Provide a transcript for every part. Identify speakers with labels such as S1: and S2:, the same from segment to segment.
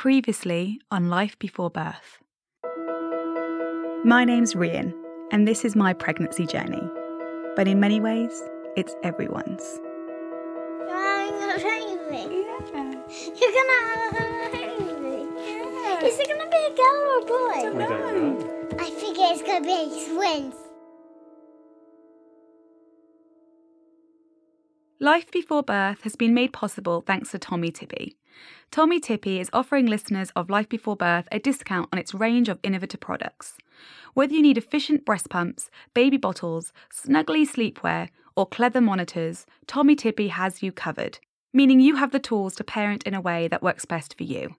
S1: Previously on Life Before Birth. My name's Rhian, and this is my pregnancy journey. But in many ways, it's everyone's.
S2: I'm gonna hurt me. You're gonna hurt me. Is it gonna be a girl or a boy?
S3: We don't know.
S2: I think it's gonna be twins.
S1: Life Before Birth has been made possible thanks to Tommee Tippee. Tommee Tippee is offering listeners of Life Before Birth a discount on its range of innovative products. Whether you need efficient breast pumps, baby bottles, snuggly sleepwear, or clever monitors, Tommee Tippee has you covered, meaning you have the tools to parent in a way that works best for you.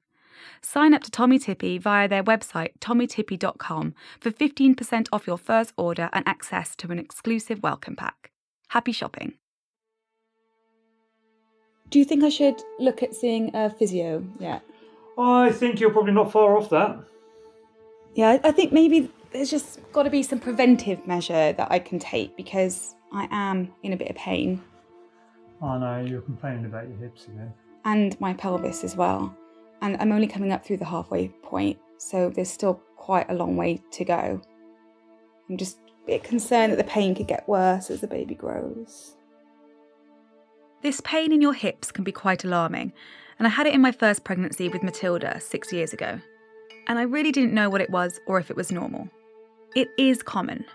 S1: Sign up to Tommee Tippee via their website, tommeetippee.com, for 15% off your first order and access to an exclusive welcome pack. Happy shopping. Do you think I should look at seeing a physio yet?
S3: I think you're probably not far off that.
S1: Yeah, I think maybe there's just got to be some preventive measure that I can take because I am in a bit of pain
S3: Oh no, you're complaining about your hips again.
S1: and my pelvis as well. And I'm only coming up through the halfway point, so there's still quite a long way to go. I'm just a bit concerned that the pain could get worse as the baby grows. This pain in your hips can be quite alarming, and I had it in my first pregnancy with Matilda six years ago. And I really didn't know what it was or if it was normal. It is common.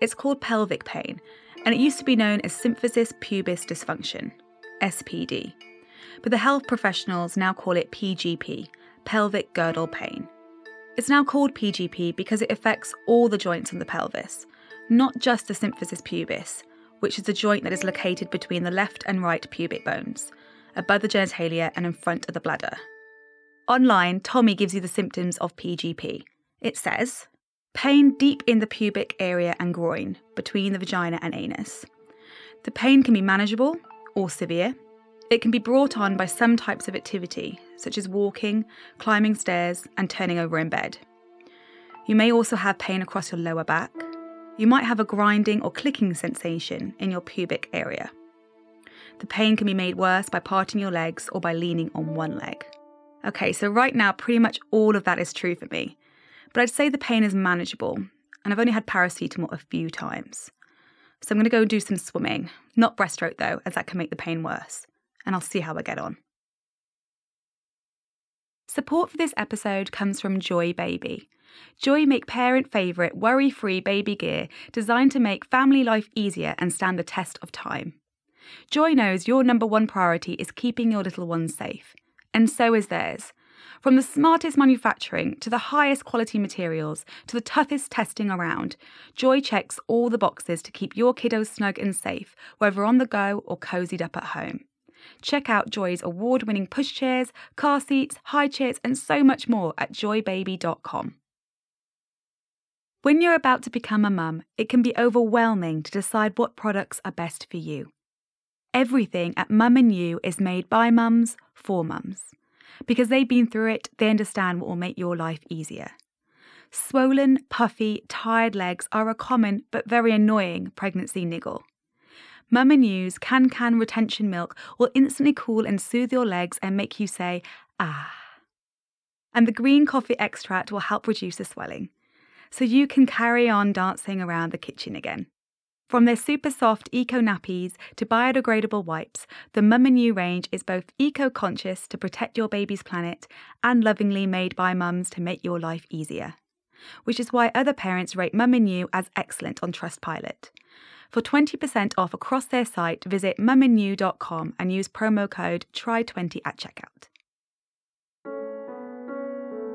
S1: It's called pelvic pain, and it used to be known as symphysis pubis dysfunction, SPD. But the health professionals now call it PGP, pelvic girdle pain. It's now called PGP because it affects all the joints in the pelvis, not just the symphysis pubis, which is the joint that is located between the left and right pubic bones, above the genitalia and in front of the bladder. Online, Tommy gives you the symptoms of PGP. It says pain deep in the pubic area and groin, between the vagina and anus. The pain can be manageable or severe. It can be brought on by some types of activity, such as walking, climbing stairs, and turning over in bed. You may also have pain across your lower back. You might have a grinding or clicking sensation in your pubic area. The pain can be made worse by parting your legs or by leaning on one leg. Okay, so right now, pretty much all of that is true for me. But I'd say the pain is manageable, and I've only had paracetamol a few times. So I'm going to go and do some swimming. Not breaststroke though, as that can make the pain worse. And I'll see how I get on. Support for this episode comes from Joie Baby. Joie make parent favourite worry free baby gear designed to make family life easier and stand the test of time. Joie knows your number one priority is keeping your little ones safe, and so is theirs. From the smartest manufacturing to the highest quality materials to the toughest testing around, Joie checks all the boxes to keep your kiddos snug and safe, whether on the go or cozied up at home. Check out Joie's award winning pushchairs, car seats, high chairs, and so much more at joiebaby.com. When you're about to become a mum, it can be overwhelming to decide what products are best for you. Everything at Mum and You is made by mums for mums. Because they've been through it, they understand what will make your life easier. Swollen, puffy, tired legs are a common but very annoying pregnancy niggle. Mum and You's Can Can retention milk will instantly cool and soothe your legs and make you say, ah. And the green coffee extract will help reduce the swelling. So you can carry on dancing around the kitchen again. From their super soft eco nappies to biodegradable wipes, the Mum and You range is both eco conscious to protect your baby's planet and lovingly made by mums to make your life easier. Which is why other parents rate Mum and You as excellent on Trustpilot. For 20% off across their site, visit mumandyou.com and use promo code TRY20 at checkout.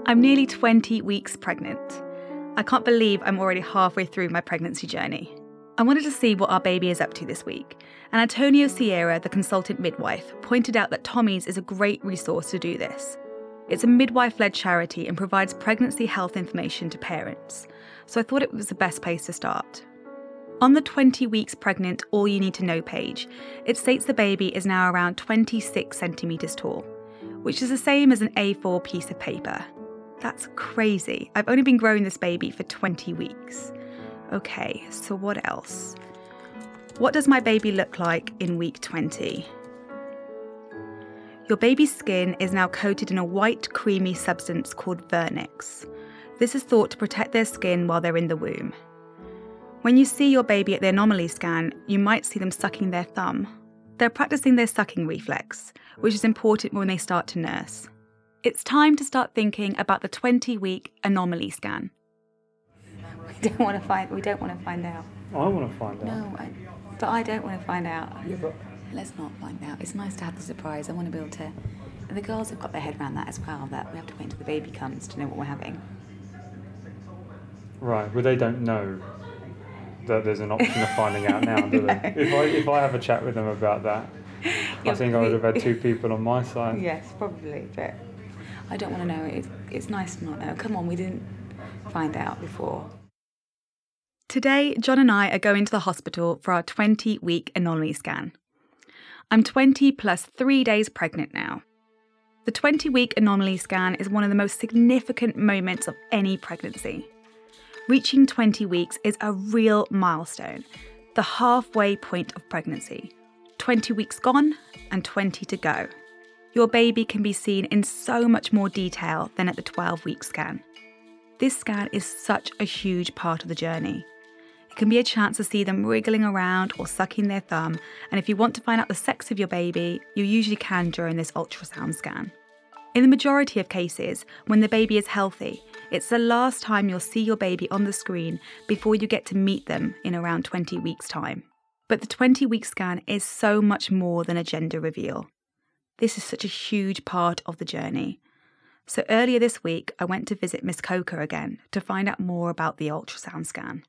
S1: I'm nearly 20 weeks pregnant. I can't believe I'm already halfway through my pregnancy journey. I wanted to see what our baby is up to this week, and Antonio Sierra, the consultant midwife, pointed out that Tommy's is a great resource to do this. It's a midwife led charity and provides pregnancy health information to parents, so I thought it was the best place to start. On the 20 weeks pregnant All You Need to Know page, it states the baby is now around 26 centimetres tall, which is the same as an A4 piece of paper. That's crazy. I've only been growing this baby for 20 weeks. Okay, so what else? What does my baby look like in week 20? Your baby's skin is now coated in a white, creamy substance called vernix. This is thought to protect their skin while they're in the womb. When you see your baby at the anomaly scan, you might see them sucking their thumb. They're practicing their sucking reflex, which is important when they start to nurse. It's time to start thinking about the 20 week anomaly scan. We don't want to find. We don't want to find out.
S3: I want to find out.
S1: No, I, but I don't want to find out.
S3: Yeah, but
S1: Let's not find out. It's nice to have the surprise. I want to be able to. And the girls have got their head around that as well. That we have to wait until the baby comes to know what we're having.
S3: right, well they don't know that there's an option of finding out now, do they? If I if I have a chat with them about that, I think I would have had two people on my side.
S1: Yes, probably, but I don't want to know. It's, it's nice to not know. Come on, we didn't find out before. Today, John and I are going to the hospital for our 20 week anomaly scan. I'm 20 plus three days pregnant now. The 20 week anomaly scan is one of the most significant moments of any pregnancy. Reaching 20 weeks is a real milestone, the halfway point of pregnancy. 20 weeks gone and 20 to go. Your baby can be seen in so much more detail than at the 12 week scan. This scan is such a huge part of the journey. It can be a chance to see them wriggling around or sucking their thumb, and if you want to find out the sex of your baby, you usually can during this ultrasound scan. In the majority of cases, when the baby is healthy, it's the last time you'll see your baby on the screen before you get to meet them in around 20 weeks' time. But the 20 week scan is so much more than a gender reveal. This is such a huge part of the journey. So earlier this week, I went to visit Miss Coker again to find out more about the ultrasound scan.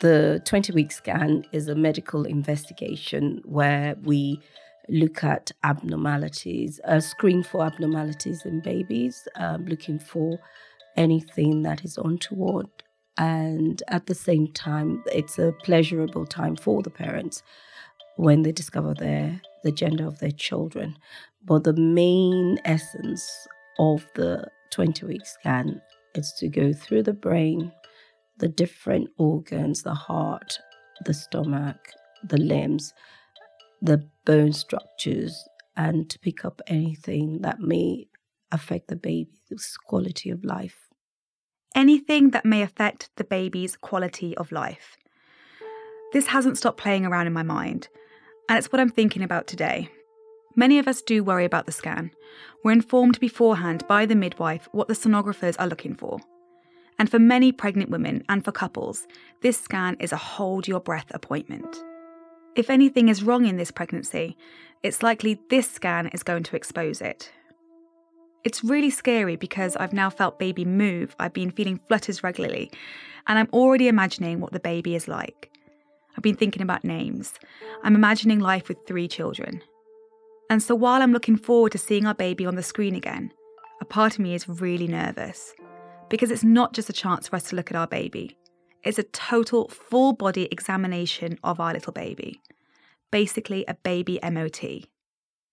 S4: The 20 week scan is a medical investigation where we look at abnormalities, a screen for abnormalities in babies, um, looking for anything that is untoward. And at the same time, it's a pleasurable time for the parents when they discover their the gender of their children. But the main essence of the 20 week scan is to go through the brain, the different organs, the heart, the stomach, the limbs, the bone structures, and to pick up anything that may affect the baby's quality of life.
S1: Anything that may affect the baby's quality of life. This hasn't stopped playing around in my mind, and it's what I'm thinking about today. Many of us do worry about the scan. We're informed beforehand by the midwife what the sonographers are looking for. And for many pregnant women and for couples, this scan is a hold your breath appointment. If anything is wrong in this pregnancy, it's likely this scan is going to expose it. It's really scary because I've now felt baby move, I've been feeling flutters regularly, and I'm already imagining what the baby is like. I've been thinking about names. I'm imagining life with three children. And so while I'm looking forward to seeing our baby on the screen again, a part of me is really nervous because it's not just a chance for us to look at our baby. It's a total full body examination of our little baby. Basically, a baby MOT.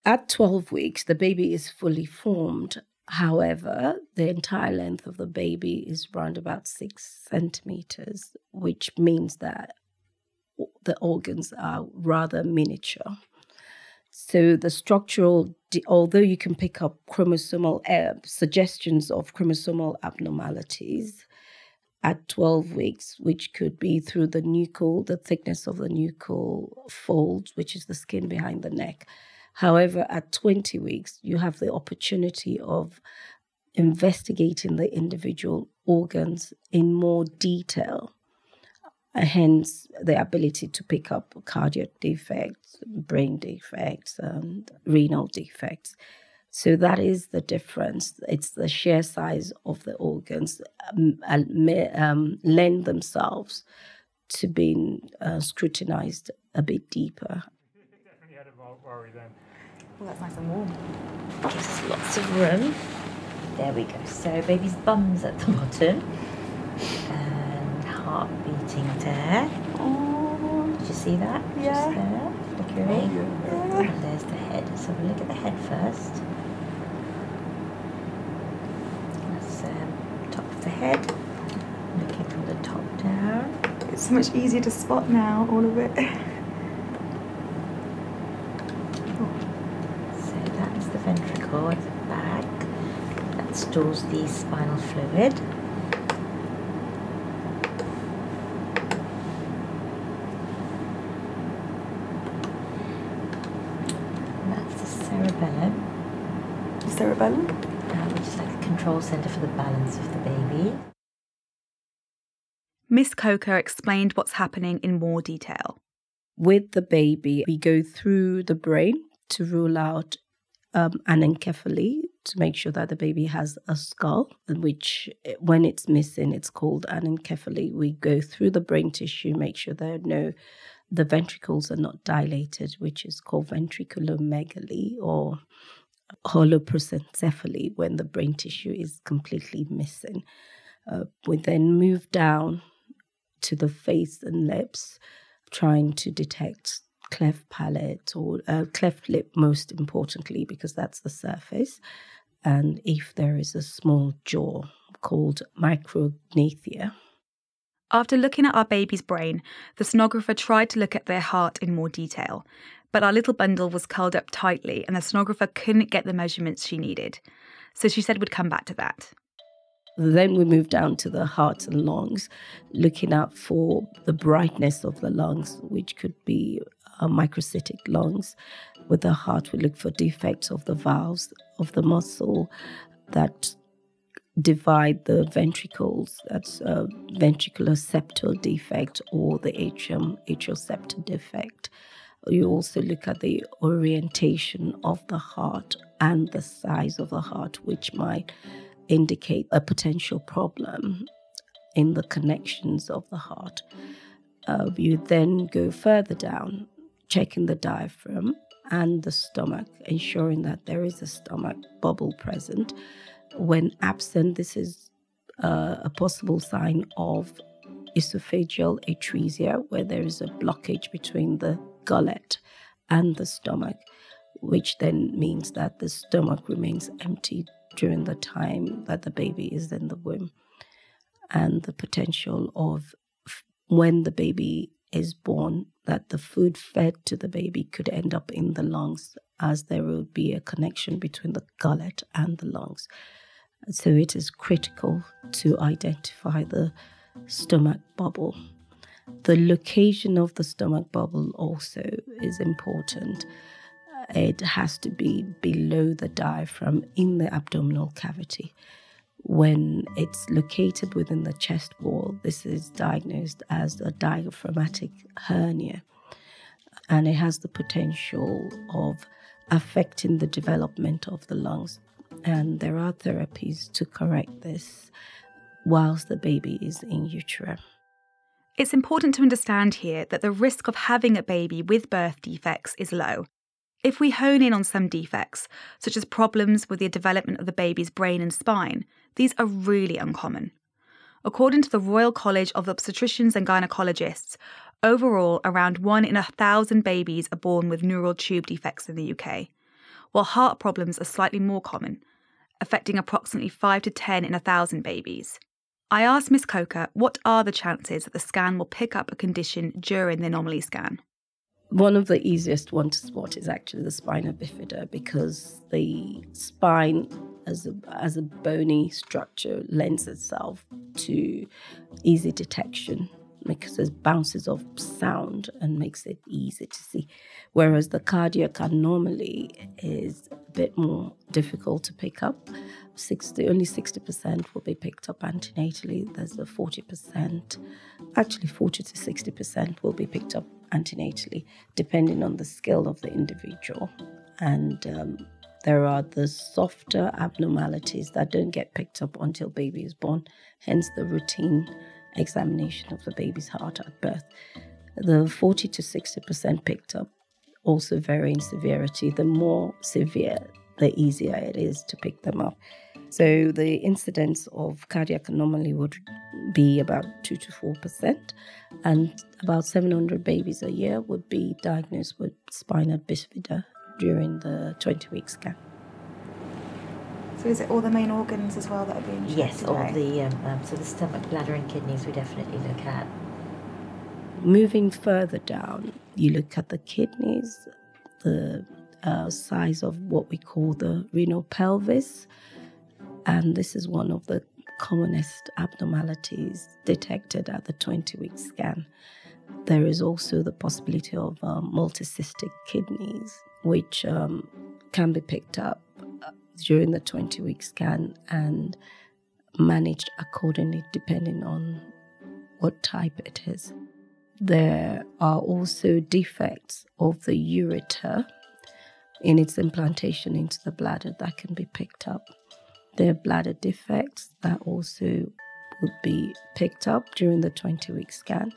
S4: At 12 weeks, the baby is fully formed. However, the entire length of the baby is around about six centimeters, which means that the organs are rather miniature. So the structural, although you can pick up chromosomal uh, suggestions of chromosomal abnormalities at 12 weeks, which could be through the nuchal, the thickness of the nuchal folds, which is the skin behind the neck. However, at 20 weeks, you have the opportunity of investigating the individual organs in more detail hence the ability to pick up cardiac defects, brain defects, and renal defects. So that is the difference. It's the sheer size of the organs um, and may, um, lend themselves to being uh, scrutinized a bit deeper.
S3: Definitely had a worry then.
S1: Well, that's nice and warm.
S5: gives us lots of room. There we go. So baby's bum's at the bottom and heart beating there.
S1: Oh,
S5: Did you see that?
S1: Yeah.
S5: Just there, flickering. And there's the head. Have a look at the head first. That's um, top of the head. Looking from the top down.
S1: it's so much easier to spot now, all of it.
S5: So that's the ventricle at the back that stores the spinal fluid. And that's the cerebellum,
S1: Cerebellum.
S5: uh, which is like a control center for the balance of the baby.
S1: Miss Coker explained what's happening in more detail.
S4: With the baby, we go through the brain to rule out um, anencephaly to make sure that the baby has a skull, and which, eh, when it's missing, it's called anencephaly. We go through the brain tissue, make sure there are no, the ventricles are not dilated, which is called ventriculomegaly or holoprosencephaly when the brain tissue is completely missing. Uh, we then move down to the face and lips, trying to detect cleft palate or uh, cleft lip, most importantly, because that's the surface. And if there is a small jaw called micrognathia.
S1: After looking at our baby's brain, the sonographer tried to look at their heart in more detail, but our little bundle was curled up tightly and the sonographer couldn't get the measurements she needed. So she said we'd come back to that.
S4: Then we move down to the heart and lungs, looking out for the brightness of the lungs, which could be uh, microcystic lungs. With the heart, we look for defects of the valves of the muscle that divide the ventricles. That's a ventricular septal defect or the atrium atrial septal defect. You also look at the orientation of the heart and the size of the heart, which might indicate a potential problem in the connections of the heart. Uh, you then go further down, checking the diaphragm and the stomach, ensuring that there is a stomach bubble present. When absent, this is uh, a possible sign of esophageal atresia, where there is a blockage between the gullet and the stomach, which then means that the stomach remains empty during the time that the baby is in the womb. And the potential of f- when the baby is born, that the food fed to the baby could end up in the lungs, as there would be a connection between the gullet and the lungs. So it is critical to identify the stomach bubble. The location of the stomach bubble also is important. It has to be below the diaphragm in the abdominal cavity. When it's located within the chest wall, this is diagnosed as a diaphragmatic hernia. And it has the potential of affecting the development of the lungs. And there are therapies to correct this whilst the baby is in utero.
S1: It's important to understand here that the risk of having a baby with birth defects is low. If we hone in on some defects, such as problems with the development of the baby's brain and spine, these are really uncommon. According to the Royal College of Obstetricians and Gynecologists, overall around 1 in a thousand babies are born with neural tube defects in the UK, while heart problems are slightly more common, affecting approximately 5 to 10 in a thousand babies. I asked Miss Coker what are the chances that the scan will pick up a condition during the anomaly scan.
S4: One of the easiest one to spot is actually the spina bifida because the spine as a, as a bony structure lends itself to easy detection because there's bounces of sound and makes it easy to see. Whereas the cardiac anomaly is a bit more difficult to pick up. 60, only 60% will be picked up antenatally. There's a 40%, actually 40 to 60% will be picked up antenatally, depending on the skill of the individual. And um, there are the softer abnormalities that don't get picked up until baby is born, hence the routine examination of the baby's heart at birth. The 40 to 60% picked up also vary in severity. The more severe, the easier it is to pick them up. So the incidence of cardiac anomaly would be about 2 to 4%, and about 700 babies a year would be diagnosed with spina bifida during the 20 week scan.
S1: So is it all the main organs as well that are being checked
S5: Yes, all
S1: today?
S5: the um, um, so the stomach, bladder, and kidneys we definitely look at.
S4: Moving further down, you look at the kidneys, the uh, size of what we call the renal pelvis, and this is one of the commonest abnormalities detected at the 20 week scan. There is also the possibility of um, multicystic kidneys, which um, can be picked up during the 20 week scan and managed accordingly depending on what type it is. There are also defects of the ureter in its implantation into the bladder that can be picked up. There are bladder defects that also would be picked up during the 20 week scan.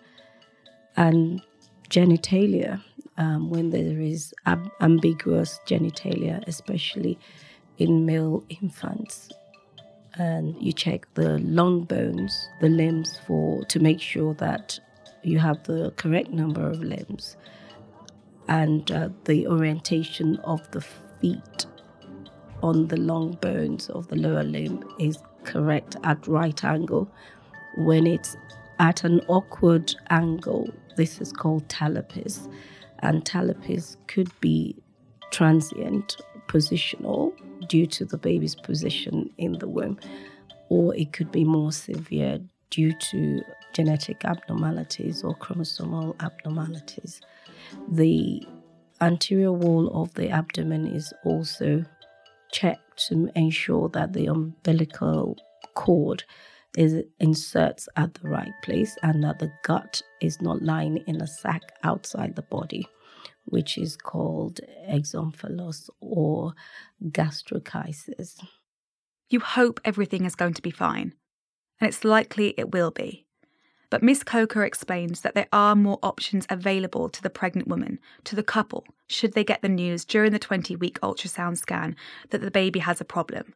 S4: And genitalia, um, when there is ab- ambiguous genitalia, especially in male infants. And you check the long bones, the limbs for to make sure that you have the correct number of limbs and uh, the orientation of the feet on the long bones of the lower limb is correct at right angle. When it's at an awkward angle, this is called talipes, and talipes could be transient, positional, due to the baby's position in the womb, or it could be more severe due to genetic abnormalities or chromosomal abnormalities. The anterior wall of the abdomen is also checked to ensure that the umbilical cord is inserts at the right place and that the gut is not lying in a sac outside the body, which is called exomphalos or gastroschisis.
S1: You hope everything is going to be fine, and it's likely it will be. But Miss Coker explains that there are more options available to the pregnant woman, to the couple, should they get the news during the 20 week ultrasound scan that the baby has a problem,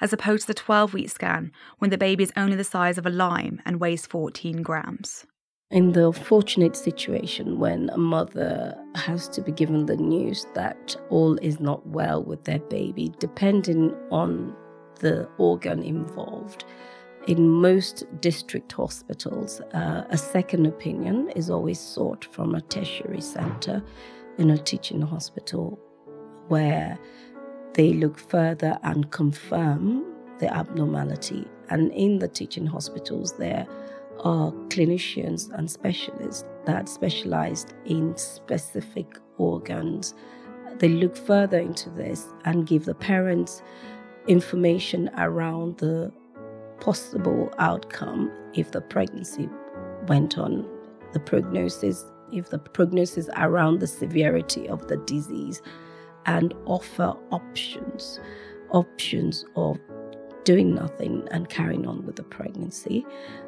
S1: as opposed to the 12 week scan when the baby is only the size of a lime and weighs 14 grams.
S4: In the fortunate situation when a mother has to be given the news that all is not well with their baby, depending on the organ involved, in most district hospitals, uh, a second opinion is always sought from a tertiary center in a teaching hospital where they look further and confirm the abnormality. And in the teaching hospitals, there are clinicians and specialists that specialized in specific organs. They look further into this and give the parents information around the possible outcome if the pregnancy went on, the prognosis, if the prognosis around the severity of the disease, and offer options, options of doing nothing and carrying on with the pregnancy.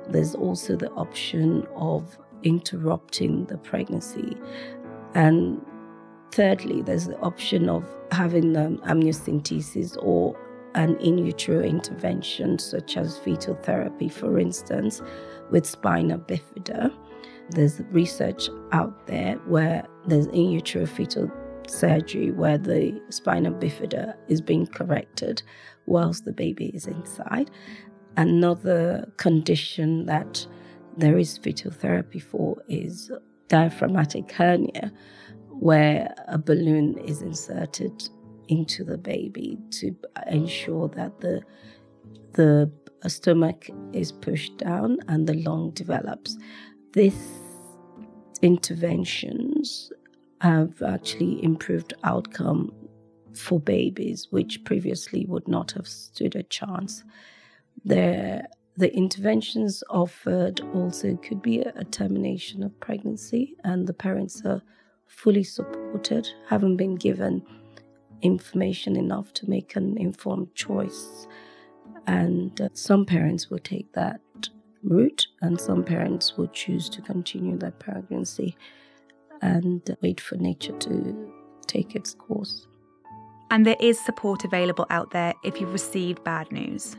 S4: There's also the option of interrupting the pregnancy. And thirdly, there's the option of having um, amniocentesis or an in utero intervention, such as fetal therapy, for instance, with spina bifida. There's research out there where there's in utero fetal surgery where the spinal bifida is being corrected whilst the baby is inside. Another condition that there is fetal therapy for is diaphragmatic hernia, where a balloon is inserted into the baby to ensure that the the stomach is pushed down and the lung develops. These interventions have actually improved outcome for babies, which previously would not have stood a chance. The, the interventions offered also could be a, termination of pregnancy, and the parents are fully supported, having been given information enough to make an informed choice. And uh, some parents will take that route, and some parents will choose to continue their pregnancy and wait for nature to take its course.
S1: And there is support available out there if you've received bad news.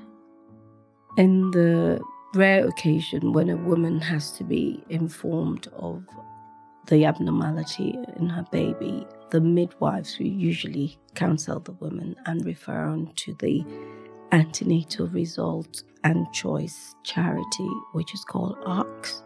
S4: In the rare occasion when a woman has to be informed of the abnormality in her baby, the midwives will usually counsel the woman and refer on to the antenatal result and choice charity, which is called ARCS.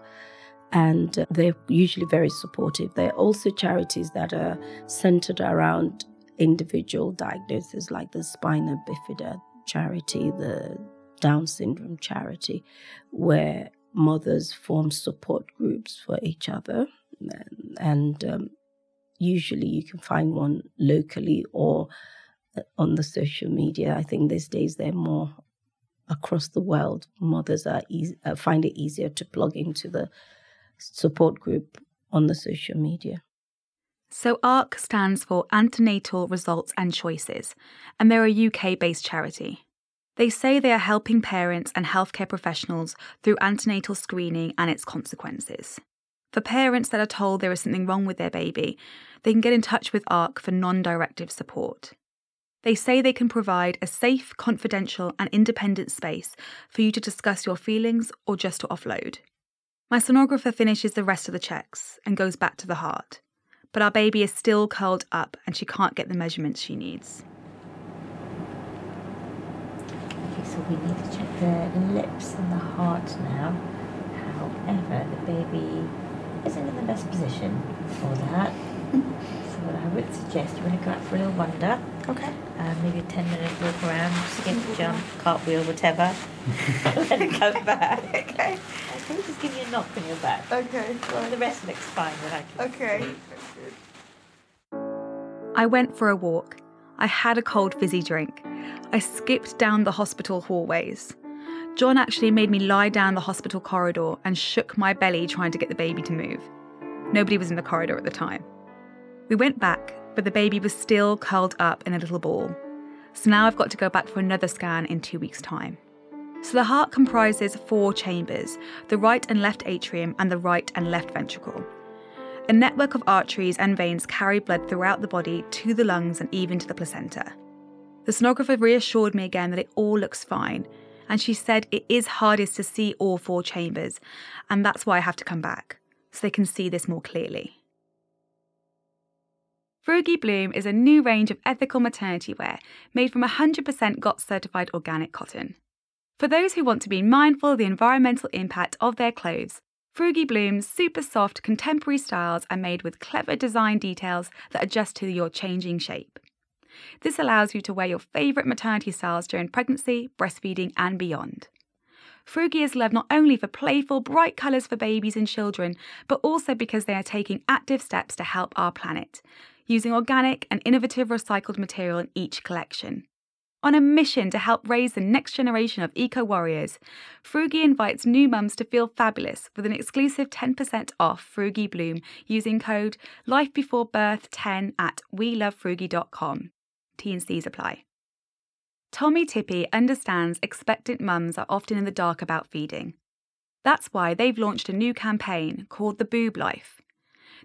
S4: And they're usually very supportive. There are also charities that are centered around individual diagnoses like the spina bifida. charity, the Down syndrome charity, where mothers form support groups for each other. And um, usually you can find one locally or uh, on the social media. I think these days they're more across the world. Mothers are easy, uh, find it easier to plug into the support group on the social media.
S1: So, ARC stands for Antenatal Results and Choices, and they're a UK based charity. They say they are helping parents and healthcare professionals through antenatal screening and its consequences. For parents that are told there is something wrong with their baby, they can get in touch with ARC for non directive support. They say they can provide a safe, confidential, and independent space for you to discuss your feelings or just to offload. My sonographer finishes the rest of the checks and goes back to the heart, but our baby is still curled up and she can't get the measurements she needs.
S5: Okay, so we need to check the lips and the heart now. However, the baby isn't in the best position for that. So what I would suggest you want to go out for a little wander.
S1: Okay.
S5: Uh, maybe a 10 minute walk around, skip, jump, cartwheel, whatever. and then come back.
S1: Okay.
S5: Okay, just give you a knock on your back.
S1: Okay.
S5: Well, the rest looks fine when I can
S1: Okay. I went for a walk. I had a cold fizzy drink. I skipped down the hospital hallways. John actually made me lie down the hospital corridor and shook my belly trying to get the baby to move. Nobody was in the corridor at the time. We went back, but the baby was still curled up in a little ball. So now I've got to go back for another scan in two weeks' time. So the heart comprises four chambers the right and left atrium and the right and left ventricle. A network of arteries and veins carry blood throughout the body to the lungs and even to the placenta. The sonographer reassured me again that it all looks fine, and she said it is hardest to see all four chambers, and that's why I have to come back, so they can see this more clearly. Frugi Bloom is a new range of ethical maternity wear made from 100% GOTS certified organic cotton. For those who want to be mindful of the environmental impact of their clothes, Frugi Bloom's super soft contemporary styles are made with clever design details that adjust to your changing shape. This allows you to wear your favourite maternity styles during pregnancy, breastfeeding, and beyond. Frugi is loved not only for playful, bright colours for babies and children, but also because they are taking active steps to help our planet, using organic and innovative recycled material in each collection. On a mission to help raise the next generation of eco warriors, Frugi invites new mums to feel fabulous with an exclusive 10% off Frugi Bloom using code LifeBeforeBirth10 at WeLoveFrugi.com. T and C's apply. Tommee Tippee understands expectant mums are often in the dark about feeding. That's why they've launched a new campaign called The Boob Life.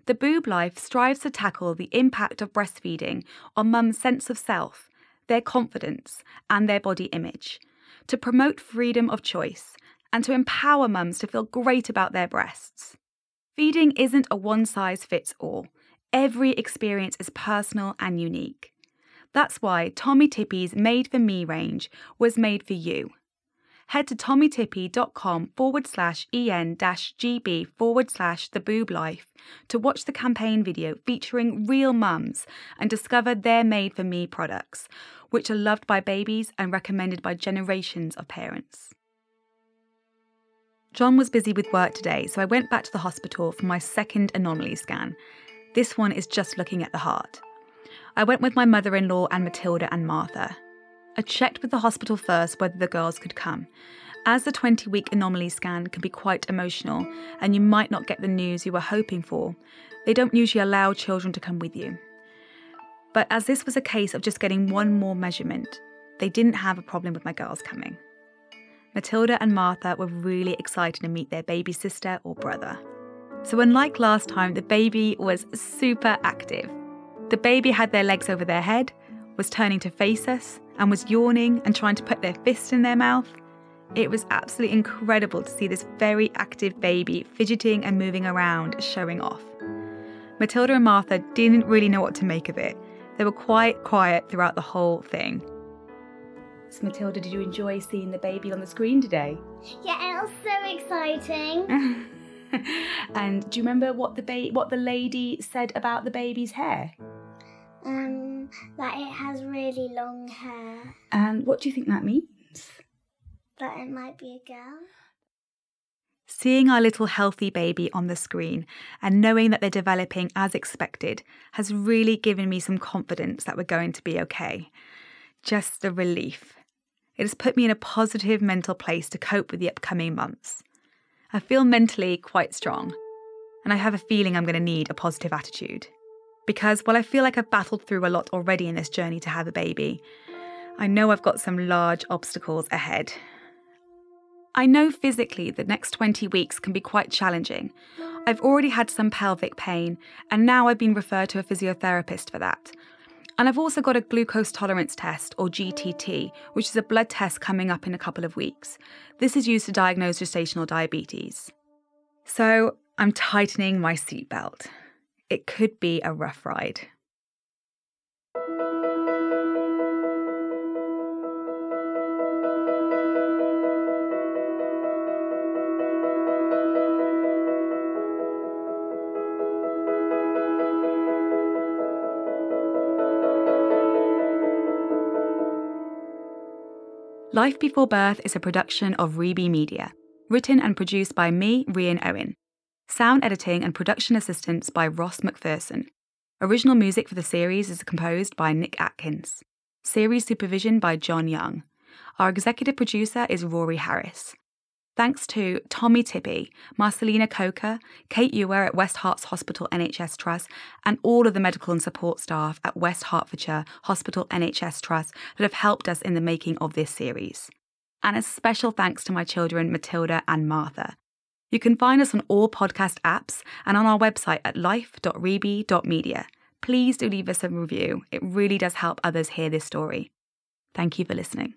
S1: The Boob Life strives to tackle the impact of breastfeeding on mums' sense of self, their confidence, and their body image, to promote freedom of choice, and to empower mums to feel great about their breasts. Feeding isn't a one size fits all. Every experience is personal and unique. That's why Tommee Tippee's Made for Me range was made for you. Head to tommeetippee.com forward slash en gb forward slash the boob life to watch the campaign video featuring real mums and discover their Made for Me products, which are loved by babies and recommended by generations of parents. John was busy with work today, so I went back to the hospital for my second anomaly scan. This one is just looking at the heart. I went with my mother in law and Matilda and Martha. I checked with the hospital first whether the girls could come, as the 20 week anomaly scan can be quite emotional and you might not get the news you were hoping for. They don't usually allow children to come with you. But as this was a case of just getting one more measurement, they didn't have a problem with my girls coming. Matilda and Martha were really excited to meet their baby sister or brother. So, unlike last time, the baby was super active. The baby had their legs over their head, was turning to face us, and was yawning and trying to put their fist in their mouth. It was absolutely incredible to see this very active baby fidgeting and moving around, showing off. Matilda and Martha didn't really know what to make of it. They were quite quiet throughout the whole thing. So, Matilda, did you enjoy seeing the baby on the screen today?
S2: Yeah, it was so exciting.
S1: and do you remember what the ba- what the lady said about the baby's hair?
S2: Um, that it has really long hair.
S1: And what do you think that means?
S2: That it might be a girl.
S1: Seeing our little healthy baby on the screen and knowing that they're developing as expected has really given me some confidence that we're going to be okay. Just a relief. It has put me in a positive mental place to cope with the upcoming months. I feel mentally quite strong, and I have a feeling I'm going to need a positive attitude. Because while I feel like I've battled through a lot already in this journey to have a baby, I know I've got some large obstacles ahead. I know physically the next 20 weeks can be quite challenging. I've already had some pelvic pain, and now I've been referred to a physiotherapist for that. And I've also got a glucose tolerance test, or GTT, which is a blood test coming up in a couple of weeks. This is used to diagnose gestational diabetes. So I'm tightening my seatbelt. It could be a rough ride. Life Before Birth is a production of Reby Media, written and produced by me, Rhian Owen. Sound editing and production assistance by Ross McPherson. Original music for the series is composed by Nick Atkins. Series supervision by John Young. Our executive producer is Rory Harris. Thanks to Tommee Tippee, Marcelina Coker, Kate Ewer at West Herts Hospital NHS Trust, and all of the medical and support staff at West Hertfordshire Hospital NHS Trust that have helped us in the making of this series. And a special thanks to my children, Matilda and Martha. You can find us on all podcast apps and on our website at life.reby.media. Please do leave us a review. It really does help others hear this story. Thank you for listening.